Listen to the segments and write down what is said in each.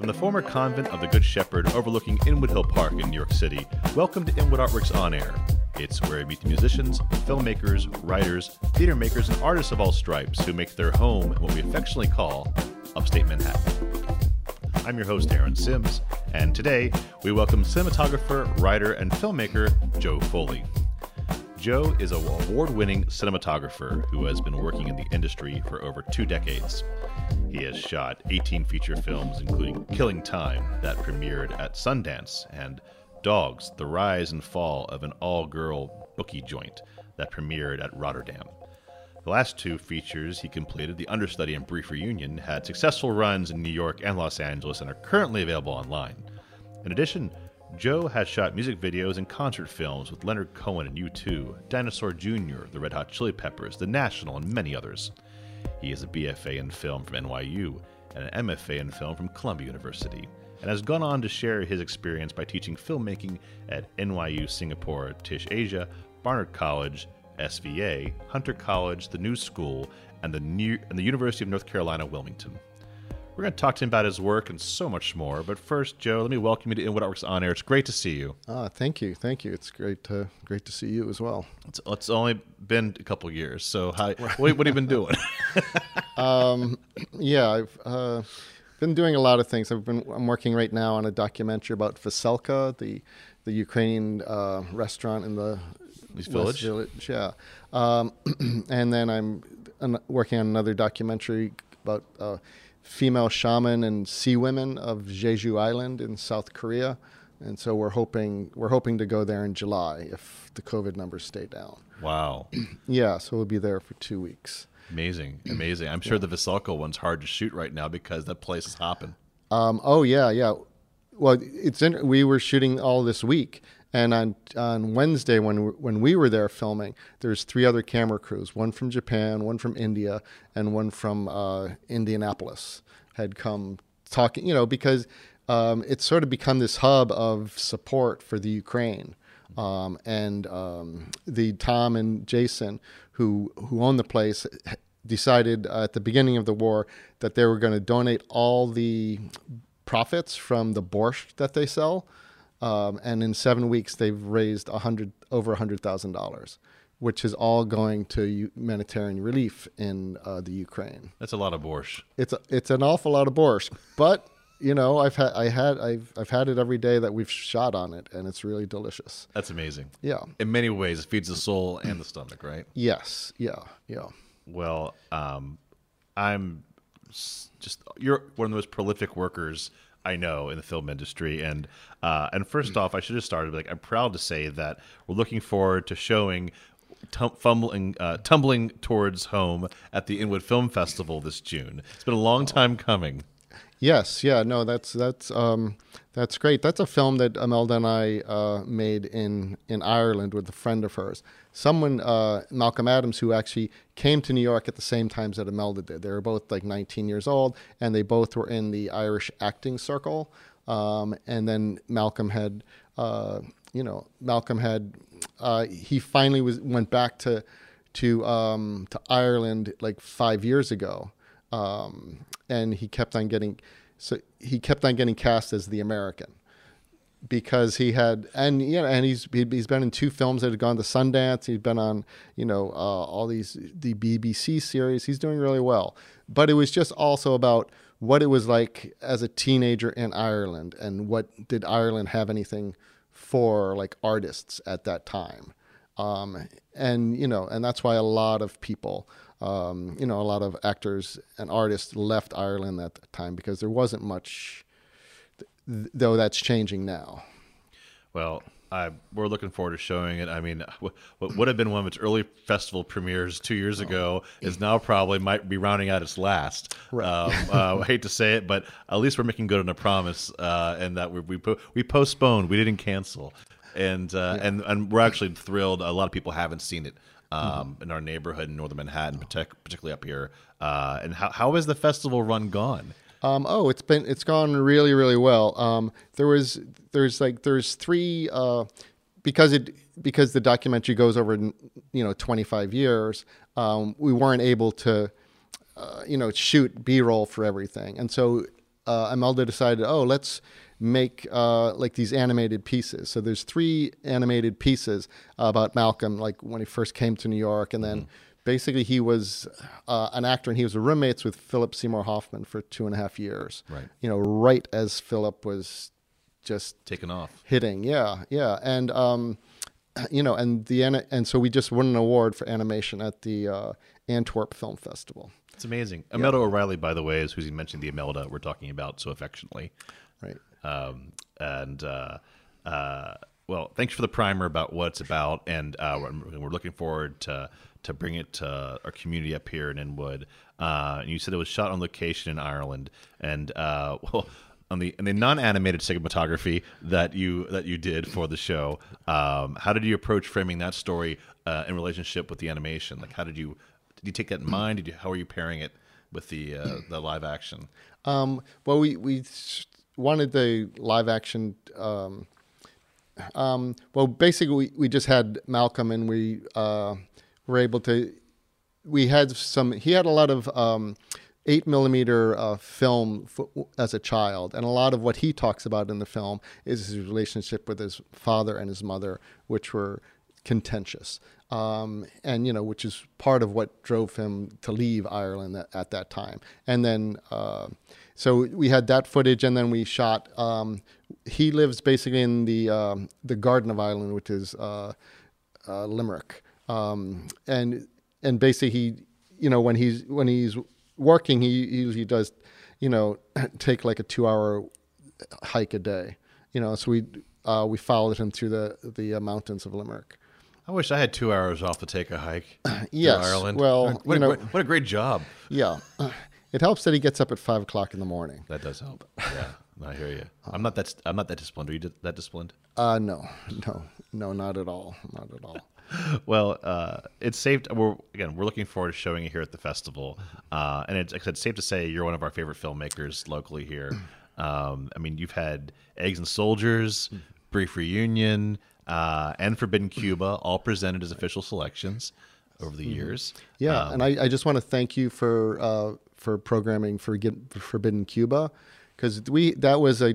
From the former convent of the Good Shepherd overlooking Inwood Hill Park in New York City, welcome to Inwood Artworks On Air. It's where we meet the musicians, filmmakers, writers, theater makers, and artists of all stripes who make their home in what we affectionately call upstate Manhattan. I'm your host, Aaron Sims, and today we welcome cinematographer, writer, and filmmaker Joe Foley. Joe is an award winning cinematographer who has been working in the industry for over two decades. He has shot 18 feature films, including Killing Time, that premiered at Sundance, and Dogs The Rise and Fall of an All Girl Bookie Joint, that premiered at Rotterdam. The last two features he completed, The Understudy and Brief Reunion, had successful runs in New York and Los Angeles and are currently available online. In addition, Joe has shot music videos and concert films with Leonard Cohen and U2, Dinosaur Jr., the Red Hot Chili Peppers, The National, and many others. He is a BFA in film from NYU and an MFA in film from Columbia University, and has gone on to share his experience by teaching filmmaking at NYU Singapore, Tisch Asia, Barnard College, SVA, Hunter College, the New School, and the, New- and the University of North Carolina, Wilmington. We're going to talk to him about his work and so much more. But first, Joe, let me welcome you to Inwood Artworks On Air. It's great to see you. Ah, thank you, thank you. It's great to great to see you as well. It's, it's only been a couple years, so how, what, what have you been doing? um, yeah, I've uh, been doing a lot of things. I've been I'm working right now on a documentary about Veselka, the the Ukrainian uh, restaurant in the Village? Village. Yeah, um, and then I'm working on another documentary about uh, female shaman and sea women of Jeju Island in South Korea. And so we're hoping we're hoping to go there in July if the COVID numbers stay down. wow. Yeah, so we'll be there for two weeks. Amazing. Amazing. I'm sure the Veselka one's hard to shoot right now because that place is hopping. Um, oh yeah, yeah. Well, it's in, we were shooting all this week, and on on Wednesday when we, when we were there filming, there's three other camera crews, one from Japan, one from India, and one from uh, Indianapolis had come talking. You know, because um, it's sort of become this hub of support for the Ukraine. Um, and um, the Tom and Jason, who who own the place, decided uh, at the beginning of the war that they were going to donate all the profits from the borscht that they sell. Um, and in seven weeks, they've raised a hundred over a hundred thousand dollars, which is all going to humanitarian relief in uh, the Ukraine. That's a lot of borscht. It's a, it's an awful lot of borscht, but you know I've had I had I've I've had it every day that we've shot on it, and it's really delicious. That's amazing. Yeah. In many ways, it feeds the soul and the stomach, right? Yes. Yeah. Yeah. Well, um, I'm just you're one of the most prolific workers I know in the film industry, and uh, and first off, I should have started like I'm proud to say that we're looking forward to showing. Tum- fumbling, uh, tumbling towards home at the Inwood Film Festival this June. It's been a long time coming. Yes, yeah, no, that's that's um, that's great. That's a film that Imelda and I uh, made in in Ireland with a friend of hers. Someone, uh, Malcolm Adams, who actually came to New York at the same time that Imelda did. They were both like 19 years old, and they both were in the Irish acting circle. Um, and then Malcolm had, uh, you know, Malcolm had, uh, he finally was went back to to um, to Ireland like five years ago um, and he kept on getting so he kept on getting cast as the American because he had and know and he's he- he's been in two films that had gone to Sundance. He's been on you know uh, all these the BBC series. He's doing really well, but it was just also about what it was like as a teenager in Ireland and what did Ireland have anything for like artists at that time. Um, and you know, and that's why a lot of people, um, you know, a lot of actors and artists left Ireland at the time because there wasn't much. th- Though that's changing now. Well, I, we're looking forward to showing it. I mean, what, what would have been one of its early festival premieres two years ago is now probably might be rounding out its last. Um, uh, I hate to say it, but at least we're making good on a promise, uh, and that we we, we postponed, we didn't cancel, and uh, and and we're actually thrilled. A lot of people haven't seen it. Um, In our neighborhood in northern Manhattan, particularly up here, uh, and how how has the festival run gone? Um, oh, it's been it's gone really really well. Um, there was there's like there's three uh, because it because the documentary goes over you know 25 years. Um, we weren't able to uh, you know shoot B roll for everything, and so uh, Imelda decided, oh, let's make uh, like these animated pieces. So there's three animated pieces about Malcolm, like when he first came to New York, and then basically he was uh, an actor and he was roommates with Philip Seymour Hoffman for two and a half years. Right. You know, right as Philip was just Taken off. hitting. Yeah, yeah, and um, you know, and the and so we just won an award for animation at the uh, Antwerp Film Festival. It's amazing. Imelda O'Reilly, by the way, is who he mentioned the Imelda we're talking about so affectionately. Right. Um, and uh, uh, well, thanks for the primer about what it's about, and uh, we're, we're looking forward to to bring it to our community up here in Inwood. Uh, and you said it was shot on location in Ireland, and uh, well. On the in the non-animated cinematography that you that you did for the show, um, how did you approach framing that story uh, in relationship with the animation? Like, how did you did you take that in mind? Did you how are you pairing it with the the live action? Um, well, we we s- wanted the live action. Um, um, well, basically, we, we just had Malcolm, and we uh, were able to. We had some. He had a lot of um, eight millimeter uh, film as a child, and a lot of what he talks about in the film is his relationship with his father and his mother, which were contentious, um, and you know, which is part of what drove him to leave Ireland at, at that time. And then, uh, so we had that footage, and then we shot. Um, he lives basically in the um, the Garden of Ireland, which is uh, uh, Limerick, um, and and basically he, you know, when he's when he's working, he he usually does, you know, take like a two hour hike a day, you know. So we uh, we followed him through the the uh, mountains of Limerick. I wish I had two hours off to take a hike. to Yes, Ireland. well, what, you a, know- great- what a great job. Yeah, it helps that he gets up at five o'clock in the morning. That does help. Yeah, I hear you. I'm not that. I'm not that disciplined. Are you that disciplined? Uh, no, no, no, not at all, not at all. Well, uh, it's safe. We're again. We're looking forward to showing it here at the festival, uh, and it's, I said, it's safe to say you're one of our favorite filmmakers locally here. Um, I mean, you've had Eggs and Soldiers, Brief Reunion, uh, and Forbidden Cuba, all presented as official selections over the years. Yeah, Um, and I, I just want to thank you for uh, for programming for Forbidden Cuba, because we that was a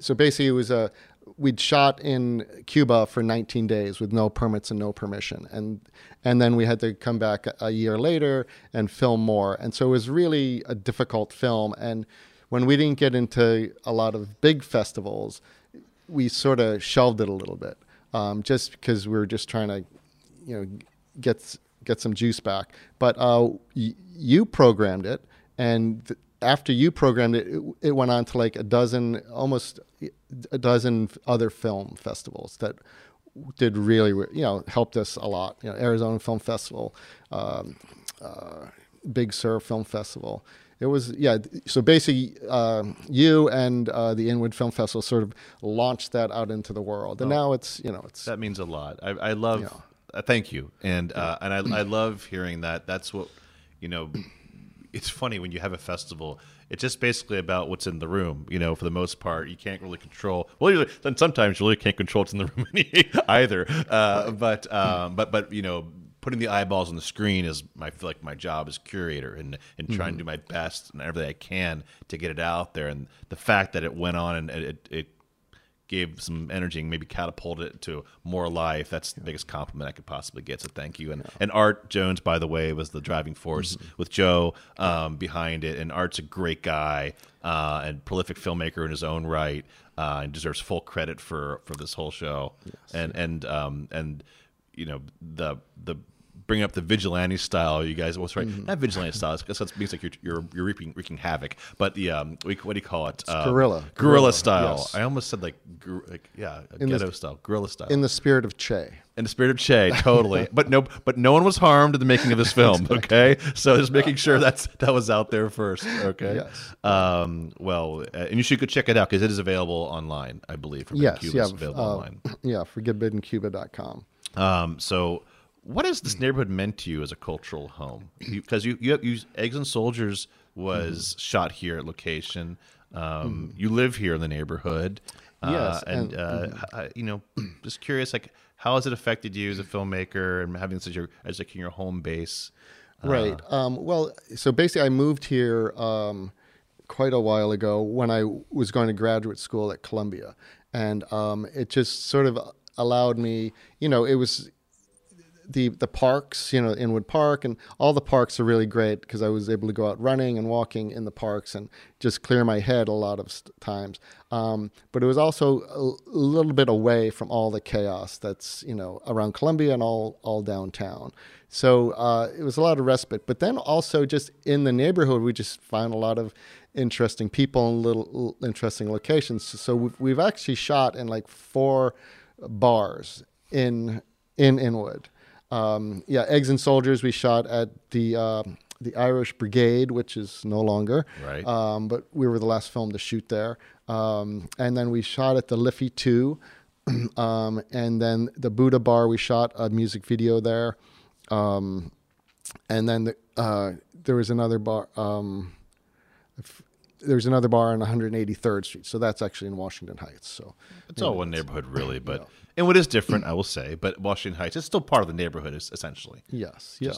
so basically it was a we'd shot in Cuba for 19 days with no permits and no permission, and and then we had to come back a, a year later and film more, and so it was really a difficult film. And when we didn't get into a lot of big festivals, we sort of shelved it a little bit, um, just because we were just trying to, you know, get get some juice back. But uh, y- you programmed it, and th- after you programmed it, it, it went on to like a dozen, almost a dozen other film festivals that did really, re- you know, helped us a lot. You know, Arizona Film Festival, um, uh, Big Sur Film Festival. It was yeah. So basically, uh, you and uh, the Inwood Film Festival sort of launched that out into the world, and now it's you know it's That means a lot. I, I love. Yeah. Uh, thank you, and uh, and I, I love hearing that. That's what you know. It's funny when you have a festival. It's just basically about what's in the room. You know, for the most part, you can't really control. Well, you, then sometimes you really can't control what's in the room either. Uh, but um, but but you know, putting the eyeballs on the screen is my I feel like my job as curator and and trying to do my best and everything I can to get it out there. And the fact that it went on and it, it gave some energy and maybe catapulted it to more life. That's the biggest compliment I could possibly get. So thank you. And and Art Jones, by the way, was the driving force Mm-hmm. with Joe um, behind it. And Art's a great guy uh, and prolific filmmaker in his own right, uh, and deserves full credit for for this whole show. And and um, and you know the the bringing up the vigilante style. You guys, what's right? Mm-hmm. Not vigilante style. Because that means like you're you're, you're wreaking, wreaking havoc. But the um, what do you call it? Uh, guerrilla. Guerrilla Guerrilla, style. yes. I almost said like, like yeah, the- ghetto style, guerrilla style. in the spirit of Che. in the spirit of Che, totally. but no, but no one was harmed in the making of this film. Okay, so just making sure that's that was out there first. Okay. Yes. Um. Well, uh, and you should go check it out because it is available online. I believe. From Yes, Cuba yeah, available uh, online. yeah, forbiddencuba.com. Um, so, what has this neighborhood meant to you as a cultural home? Because you, you, have, you, Eggs and Soldiers was Mm-hmm. shot here at location. Um, You live here in the neighborhood. Uh, Yes, and, and- uh, I- you know, just curious, like, how has it affected you as a filmmaker and having such a as like your home base? Right. Um, well, so basically, I moved here um, quite a while ago when I was going to graduate school at Columbia, and um, it just sort of allowed me. You know, it was the the parks, you know, Inwood Park and all the parks are really great because I was able to go out running and walking in the parks and just clear my head a lot of times. Um, but it was also a, little bit away from all the chaos that's you know around Columbia and all all downtown. So uh, it was a lot of respite. But then also just in the neighborhood, we just found a lot of interesting people and little interesting locations. So we've, we've actually shot in like four bars in in Inwood. Um, yeah, Eggs and Soldiers we shot at the uh, the Irish Brigade, which is no longer. Right. Um, but we were the last film to shoot there. Um, and then we shot at the Liffey 2. Um, and then the Buddha Bar, we shot a music video there. Um, and then the, uh, there was another bar. Um, there's another bar on 183rd Street, so that's actually in Washington Heights. So it's all one neighborhood, really. But yeah. and what is different, I will say, but Washington Heights is still part of the neighborhood, essentially. Yes, yeah.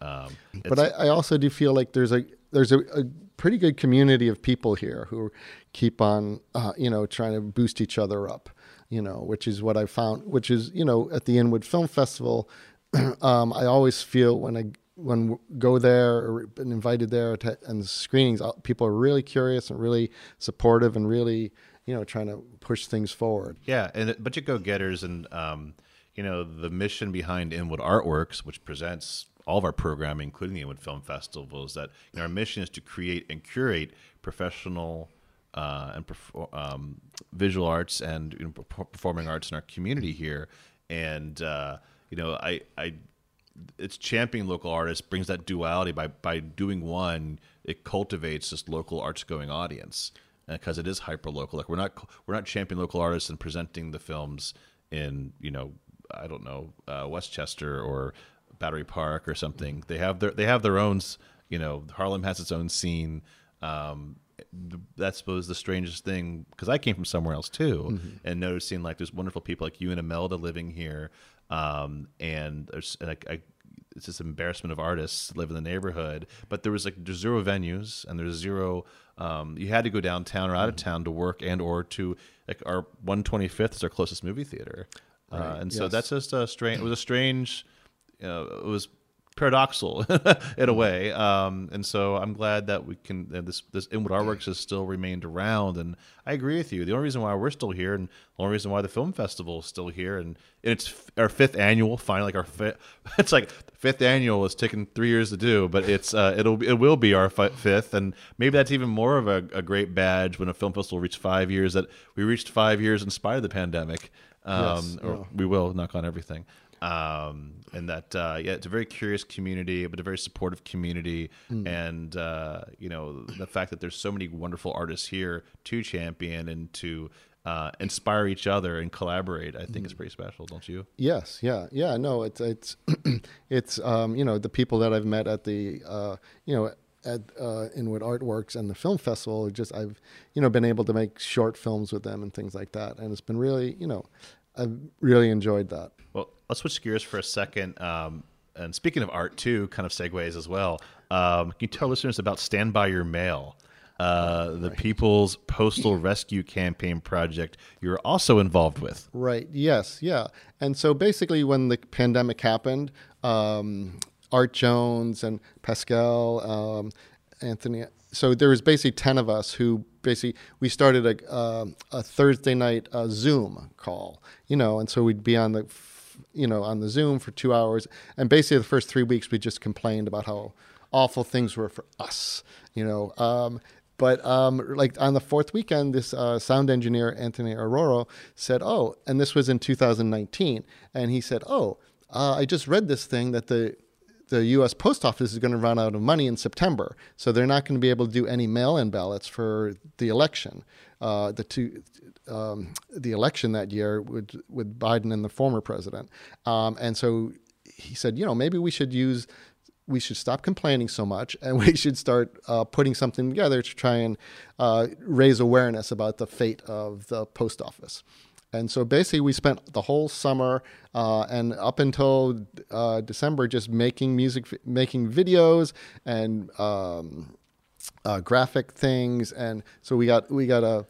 Um, but I, I, also do feel like there's a there's a, a, pretty good community of people here who keep on, uh, you know, trying to boost each other up. You know, which is what I found. Which is, you know, at the Inwood Film Festival, um, I always feel when I when go there or been invited there to, and the screenings, uh, people are really curious and really supportive and really you know trying to push things forward. Yeah, and a bunch of go getters and um, you know the mission behind Inwood Artworks, which presents all of our programming, including the Inwood Film Festival, is that you know, our mission is to create and curate professional. Uh, and um, visual arts and you know, performing arts in our community here, and uh, you know, I, I it's championing local artists brings that duality. By by doing one it cultivates this local arts going audience because it is hyper local like we're not we're not championing local artists and presenting the films in you know i don't know uh, westchester or battery park or something. They have their they have their own you know harlem has its own scene. Um, that's suppose the strangest thing because I came from somewhere else too, mm-hmm. and noticing like there's wonderful people like you and Imelda living here, um, and there's and I, I, it's this embarrassment of artists live in the neighborhood. But there was like there's zero venues and there's zero. Um, you had to go downtown or out of mm-hmm. town to work and or to like our 125th is our closest movie theater, uh, right. uh, and so that's just a strange. It was a strange. You know, it was paradoxical in a way. Um, and so I'm glad that we can that this this Inwood Artworks has still remained around. And I agree with you. The only reason why we're still here, and the only reason why the film festival is still here, and, and it's our fifth annual. Finally, like our fifth. It's like fifth annual is taking three years to do, but it's uh, it'll it will be our fifth, and maybe that's even more of a, a great badge when a film festival reaches five years. That we reached five years in spite of the pandemic. Um, yes, yeah. we will knock on everything um, and that uh, yeah, it's a very curious community, but a very supportive community, mm. and uh, you know the fact that there's so many wonderful artists here to champion and to uh, inspire each other and collaborate. I think mm. is pretty special, don't you? Yes, yeah, yeah. No, it's it's it's um, you know the people that I've met at the uh, you know at uh, Inwood Artworks and the film festival. Just I've you know been able to make short films with them and things like that, and it's been really you know I've really enjoyed that. Well, let's switch gears for a second. Um, and speaking of art, too, kind of segues as well. Um, can you tell listeners about Stand By Your Mail, uh, the right. People's Postal Rescue Campaign project you're also involved with? Right. Yes. Yeah. And so basically, when the pandemic happened, um, Art Jones and Pascal, um, Anthony. So there was basically ten of us who basically we started a, uh, a Thursday night uh, Zoom call, you know, and so we'd be on the you know, on the Zoom for two hours. And basically, the first three weeks, we just complained about how awful things were for us, you know. Um, but um, like on the fourth weekend, this uh, sound engineer, Anthony Aurora, said, Oh, and this was in 2019. And he said, Oh, uh, I just read this thing that the the U.S. Post Office is going to run out of money in September, so they're not going to be able to do any mail-in ballots for the election. Uh, the two um, the election that year with with Biden and the former president. Um, and so he said, you know, maybe we should use we should stop complaining so much and we should start uh, putting something together to try and uh, raise awareness about the fate of the post office. And so basically, we spent the whole summer uh, and up until uh, December just making music, making videos, and um, uh, graphic things, and so we got we got a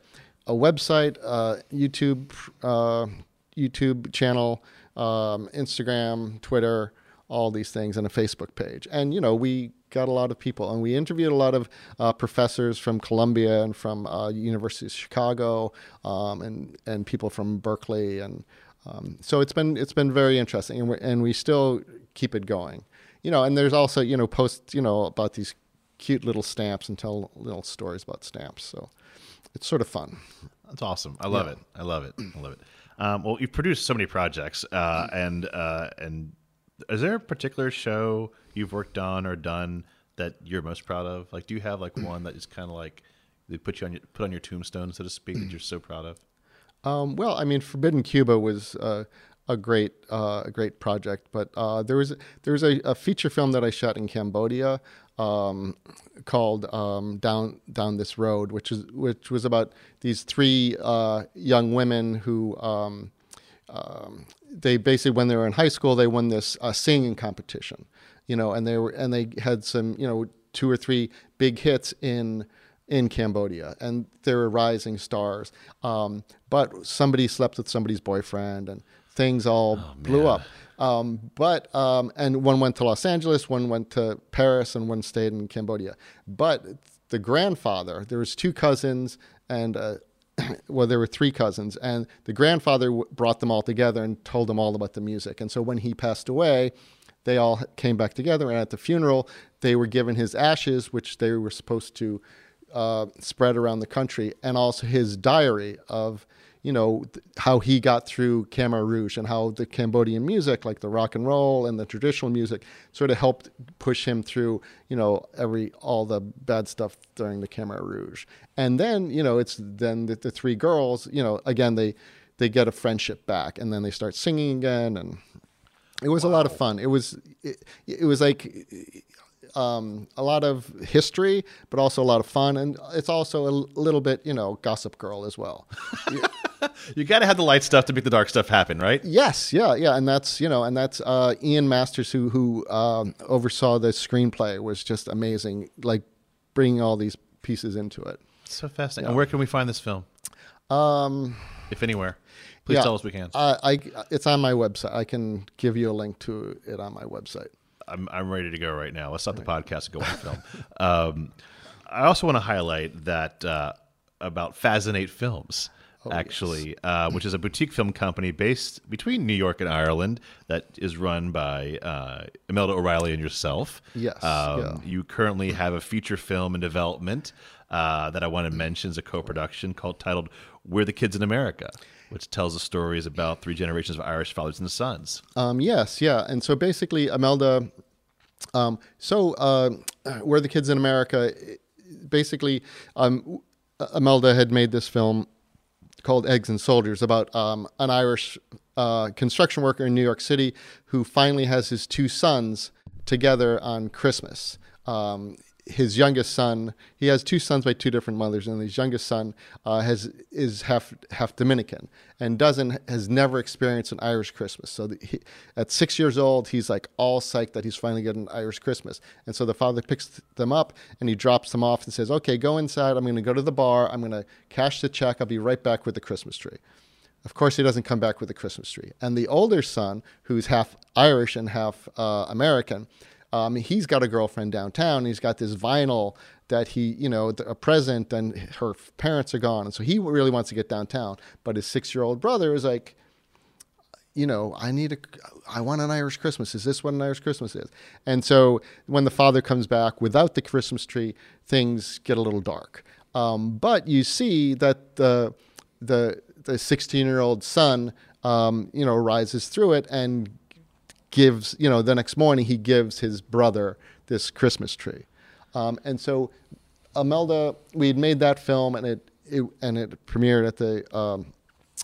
a website, uh, YouTube uh, YouTube channel, um, Instagram, Twitter, all these things, and a Facebook page. And you know, we got a lot of people, and we interviewed a lot of uh, professors from Columbia and from uh, University of Chicago, um, and and people from Berkeley, and um, so it's been it's been very interesting, and we and we still keep it going. You know, and there's also you know posts you know about these cute little stamps and tell little stories about stamps. So it's sort of fun. That's awesome. I love yeah. it. I love it. I love it. Um, well, you've produced so many projects, uh, and uh, and is there a particular show you've worked on or done that you're most proud of? Like, do you have like one that is kind of like they put you on your put on your tombstone, so to speak, that you're so proud of? Um, well, I mean, Forbidden Cuba was uh, a great uh, a great project, but uh, there was there was a, a, feature film that I shot in Cambodia um, called um, "Down Down This Road," which is which was about these three uh, young women who. They basically, when they were in high school, they won this uh, singing competition, you know, and they were and they had some, you know, two or three big hits in in Cambodia, and they were rising stars. Um, but somebody slept with somebody's boyfriend, and things all oh, blew up. Um, but um, and one went to Los Angeles, one went to Paris, and one stayed in Cambodia. But the grandfather, there was two cousins, and uh, well, there were three cousins, and the grandfather w- brought them all together and told them all about the music. And so when he passed away, they all came back together, and at the funeral, they were given his ashes, which they were supposed to uh, spread around the country, and also his diary of you know how he got through Khmer Rouge and how the Cambodian music, like the rock and roll and the traditional music, sort of helped push him through you know every all the bad stuff during the Khmer Rouge. And then you know it's then the, the three girls, you know, again they they get a friendship back, and then they start singing again, and it was wow. a lot of fun. It was it, it was like um, a lot of history, but also a lot of fun, and it's also a little bit, you know, Gossip Girl as well. you got to have the light stuff to make the dark stuff happen, right? Yes, yeah, yeah, and that's you know, and that's uh, Ian Masters who who um, oversaw the screenplay was just amazing, like bringing all these pieces into it. So fascinating. Yeah. And where can we find this film? Um, if anywhere. Please yeah, tell us we can. I, I, it's on my website. I can give you a link to it on my website. I'm I'm ready to go right now. Let's stop the podcast and go on film. Um, I also want to highlight that uh, about Fascinate Films. Oh, actually, yes. uh, which is a boutique film company based between New York and Ireland that is run by uh, Imelda O'Reilly and yourself. Yes. Um, yeah. You currently have a feature film in development uh, that I want to mention is a co production called titled We're the Kids in America which tells the stories about three generations of Irish fathers and sons. Um, yes, yeah, and so basically, Imelda. Um, so uh, we're the kids in America. Basically, um, Imelda had made this film called Eggs and Soldiers about um, an Irish uh, construction worker in New York City who finally has his two sons together on Christmas. Um, his youngest son, he has two sons by two different mothers, and his youngest son uh, has is half half Dominican and doesn't has never experienced an Irish Christmas. So the, he, at six years old, he's like all psyched that he's finally getting an Irish Christmas. And so the father picks them up and he drops them off and says, "Okay, go inside. I'm going to go to the bar. I'm going to cash the check. I'll be right back with the Christmas tree." Of course, he doesn't come back with the Christmas tree. And the older son, who's half Irish and half uh, American um, he's got a girlfriend downtown. He's got this vinyl that he, you know, a present, and her parents are gone, and so he really wants to get downtown. But his six-year-old brother is like, you know, I need a, I want an Irish Christmas. Is this what an Irish Christmas is? And so when the father comes back without the Christmas tree, things get a little dark. Um, but you see that the the the 16 year old son, um, you know, rises through it and gives, you know, the next morning he gives his brother this Christmas tree. Um, and so Imelda, we had made that film and it, it and it premiered at the um,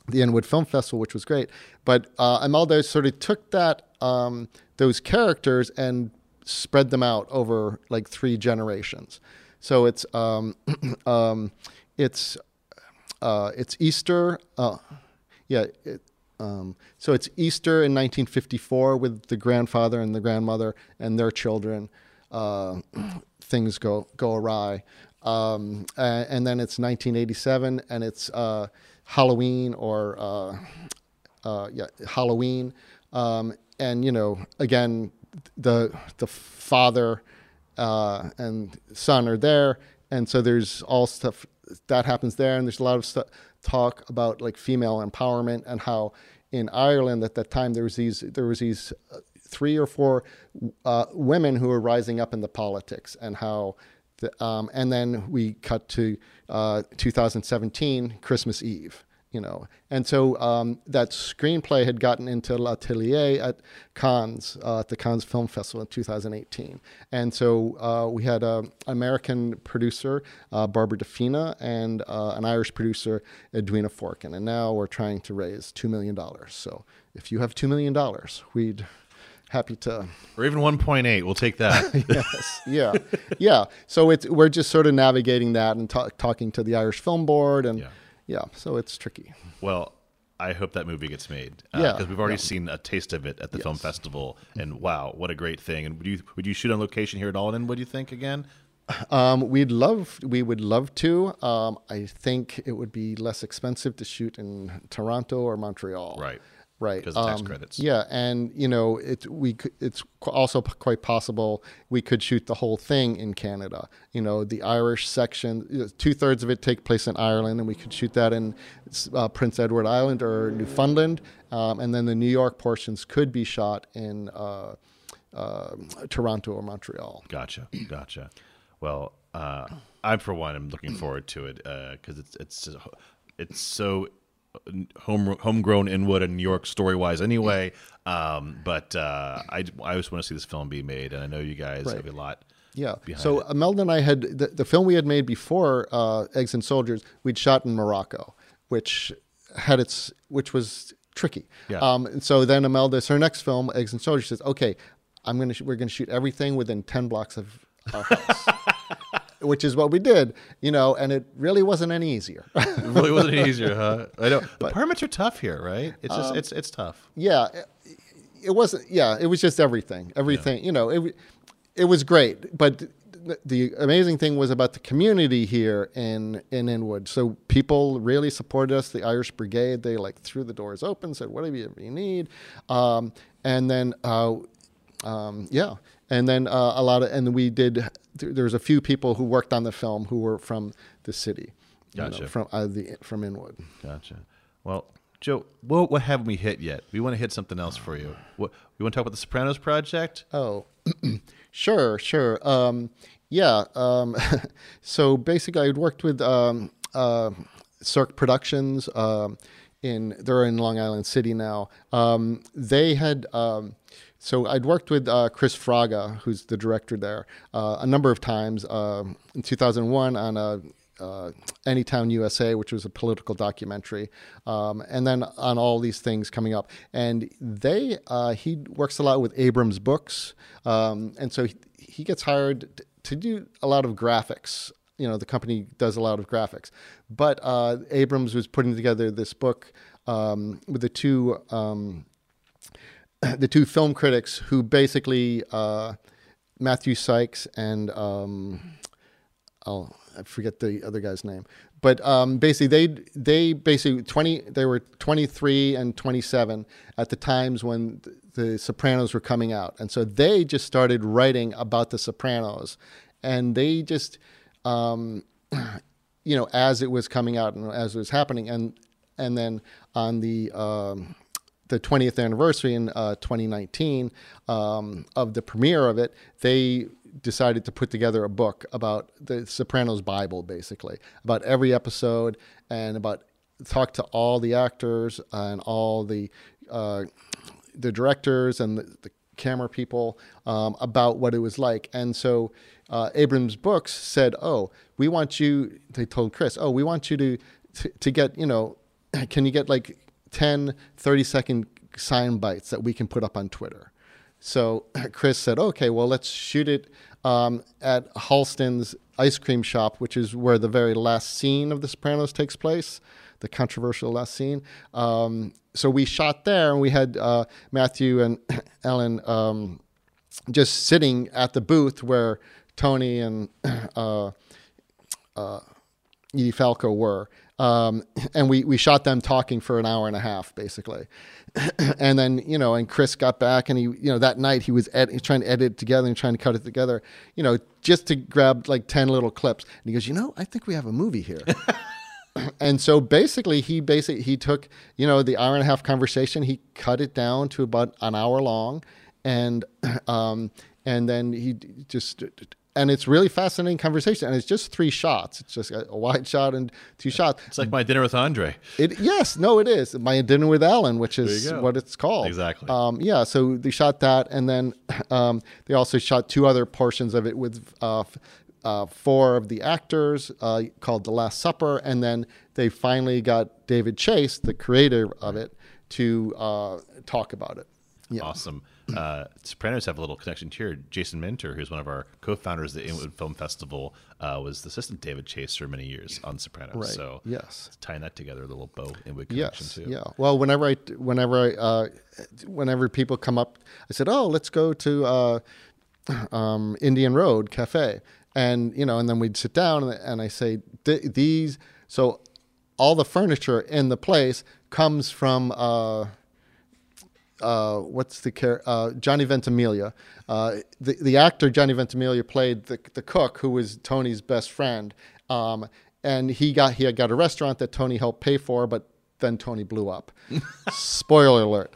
the Inwood Film Festival, which was great. But uh, sort of took that um, those characters and spread them out over like three generations. So it's um, um, it's uh, it's Easter. Uh, yeah, it, um, so it's Easter in 1954 with the grandfather and the grandmother and their children. uh, things go go awry. Um, and, and then it's 1987, and it's uh, Halloween or uh, uh, yeah Halloween, um, and you know again the the father uh, and son are there, and so there's all stuff that happens there, and there's a lot of stuff talk about like female empowerment and how in Ireland at that time there was these there was these uh, three or four uh, women who were rising up in the politics and how the, um, and then we cut to uh, 2017 Christmas Eve you know. And so um, that screenplay had gotten into L'Atelier at Cannes, uh, at the Cannes Film Festival in 2018. And so uh, we had an American producer, uh, Barbara DeFina, and uh, an Irish producer, Edwina Forkin. And now we're trying to raise $2 million. So if you have $2 million, we'd happy to or even 1.8 we'll take that yes yeah yeah so it's we're just sort of navigating that and talk, talking to the irish film board and yeah yeah, so it's tricky. Well, I hope that movie gets made. Uh, yeah, because we've already yeah. seen a taste of it at the Yes. film festival, and wow, what a great thing! And would you would you shoot on location here at Alden? What do you think again? Um, we'd love, we would love to. Um, I think it would be less expensive to shoot in Toronto or Montreal. Right. Right. Because of tax Um, credits. Yeah, and you know, it we it's also p- quite possible we could shoot the whole thing in Canada. You know, the Irish section, two thirds of it take place in Ireland, and we could shoot that in uh, Prince Edward Island or Newfoundland, um, and then the New York portions could be shot in uh, uh, Toronto or Montreal. Gotcha, gotcha. Well, uh, I for one am looking forward to it because it's it's it's so home homegrown Inwood and New York story wise anyway. Um, but uh, I I just want to see this film be made, and I know you guys Right. have a lot. Yeah. behind So it. Imelda and I had the, the film we had made before uh, Eggs and Soldiers. We'd shot in Morocco, which had its which was tricky. Yeah. Um, and so then Imelda, her next film, Eggs and Soldiers, says, "Okay, I'm gonna sh- we're gonna shoot everything within ten blocks of our house." Which is what we did, you know, and it really wasn't any easier. It really wasn't easier, huh? I know the permits are tough here, right? It's Um, just it's it's tough. yeah, it, it wasn't. Yeah, it was just everything. Everything. You know, it it was great. But the, amazing thing was about the community here in in Inwood. So people really supported us. The Irish Brigade they like threw the doors open, said whatever you, you need, um, and then uh, um, yeah, and then uh, a lot of and we did. There, was a few people who worked on the film who were from the city. you know, from uh, the from Inwood. Gotcha. Well, Joe, what what haven't we hit yet? We want to hit something else for you. What we want to talk about the Sopranos project? Oh, sure, sure. Um, yeah. Um, so basically, I'd worked with um, uh, Cirque Productions. Um, in they're in Long Island City now. Um, they had. So I'd worked with uh, Chris Fraga, who's the director there, uh, a number of times. Um in 2001 on a uh, Anytown USA, which was a political documentary, um, and then on all these things coming up. And they, uh, he works a lot with Abrams Books, um, and so he, he gets hired to do a lot of graphics. You know, the company does a lot of graphics, but uh, Abrams was putting together this book um, with the two. Um, the two film critics who basically uh, Matthew Seitz and um, I'll I forget the other guy's name, but um, basically they they basically twenty they were twenty three and twenty seven at the times when the Sopranos were coming out, and so they just started writing about the Sopranos, and they just um, you know as it was coming out and as it was happening, and and then on the um, the 20th anniversary in uh, 2019 um, of the premiere of it, they decided to put together a book about the Sopranos Bible, basically, about every episode and about talk to all the actors and all the uh, the directors and the, the camera people um, about what it was like. And so uh, Abrams Books said, "Oh, we want you." They told Chris, "Oh, we want you to to, to get you know, can you get like 10, 30 second sign bites that we can put up on Twitter?" So Chris said, "Okay, well, let's shoot it um, at Holsten's ice cream shop, which is where the very last scene of The Sopranos takes place, the controversial last scene." Um, so we shot there, and we had uh, Matthew and Alan um, just sitting at the booth where Tony and uh, uh, Edie Falco were. Um, and we, we shot them talking for an hour and a half, basically. and then, you know, and Chris got back and he, you know, that night he was, ed- trying to edit it together and trying to cut it together, you know, just to grab like 10 little clips. And he goes, you know, I think we have a movie here. and so basically he basically he took you know the hour and a half conversation he cut it down to about an hour long and um and then he just and it's really fascinating conversation and it's just three shots. It's just a wide shot and two shots. It's like my dinner with Andre. it yes no it is. My dinner with alan which is what it's called. Exactly. um, yeah so they shot that and then um, they also shot two other portions of it with uh, uh, four of the actors uh, called the last supper and then they finally got david chase the creator of it to uh, talk about it. Yeah. Awesome. Uh, Sopranos have a little connection here. Jason Minter, who's one of our co-founders of the Inwood Film Festival, uh, was the assistant David Chase for many years on Sopranos. Right. So yes tying that together, a little bow Inwood connection Yes. too. Yeah. Well, whenever I, whenever I, uh, whenever people come up, I said, "Oh, let's go to uh, um, Indian Road Cafe," and you know, and then we'd sit down, and, and I say, "Th- "These." So, all the furniture in the place comes from. Uh, uh, what's the char- uh, Johnny Ventimiglia. Uh, the the actor Johnny Ventimiglia played the the cook who was Tony's best friend, um, and he got he had got a restaurant that Tony helped pay for, but then Tony blew up. Spoiler alert.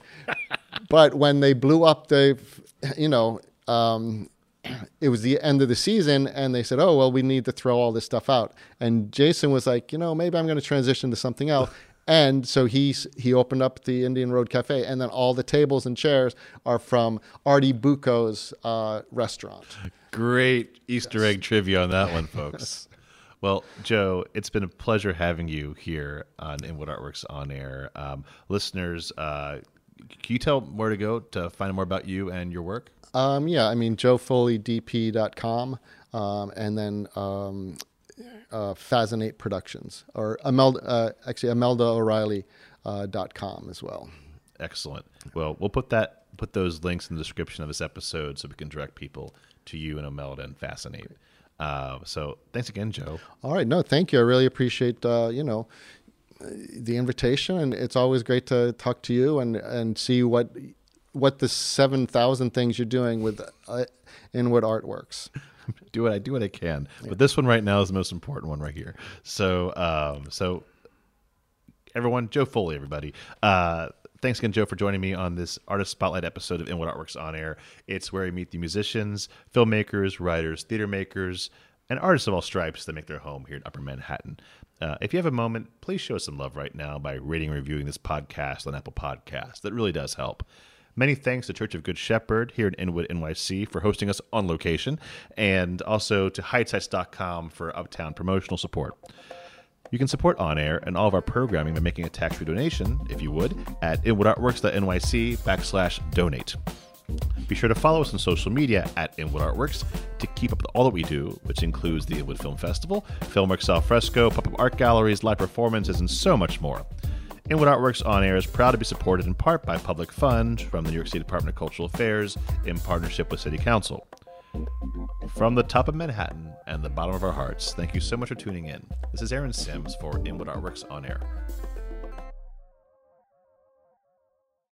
But when they blew up the, you know. Um, it was the end of the season and they said oh well we need to throw all this stuff out and jason was like you know maybe i'm going to transition to something else and so he he opened up the indian road cafe and then all the tables and chairs are from artie bucco's uh, restaurant Great Easter egg trivia on that one, folks. Well, Joe, it's been a pleasure having you here on Inwood Artworks on air. Um, listeners, uh, can you tell where to go to find out more about you and your work? um, yeah i mean joefoleydp.com um, and then um, uh, Fascinate Productions or Imelda, uh, actually Imelda O'Reilly uh, dot com as well. Excellent. Well, we'll put that put those links in the description of this episode so we can direct people to you and Imelda and Fascinate. Uh, so thanks again, Joe. All right, no, thank you. I really appreciate uh, you know the invitation, and it's always great to talk to you and and see what what the seven thousand things you're doing with uh, Inwood Artworks. do what I do what I can. But this one right now is the most important one right here. So um, so everyone, Joe Foley, everybody. Uh, thanks again, Joe, for joining me on this artist spotlight episode of Inwood Artworks on Air. It's where I meet the musicians, filmmakers, writers, theater makers, and artists of all stripes that make their home here in Upper Manhattan. Uh, if you have a moment, please show us some love right now by rating and reviewing this podcast on Apple Podcasts. That really does help. Many thanks to Church of Good Shepherd here in Inwood, NYC for hosting us on location, and also to Heightsites.com for uptown promotional support. You can support On Air and all of our programming by making a tax-free donation, if you would, at inwoodartworks.nyc backslash donate. Be sure to follow us on social media at Inwood Artworks to keep up with all that we do, which includes the Inwood Film Festival, Filmworks Al Fresco, pop-up art galleries, live performances, and so much more. Inwood Artworks On Air is proud to be supported in part by public funds from the New York City Department of Cultural Affairs in partnership with City Council. From the top of Manhattan and the bottom of our hearts, thank you so much for tuning in. This is Aaron Sims for Inwood Artworks On Air.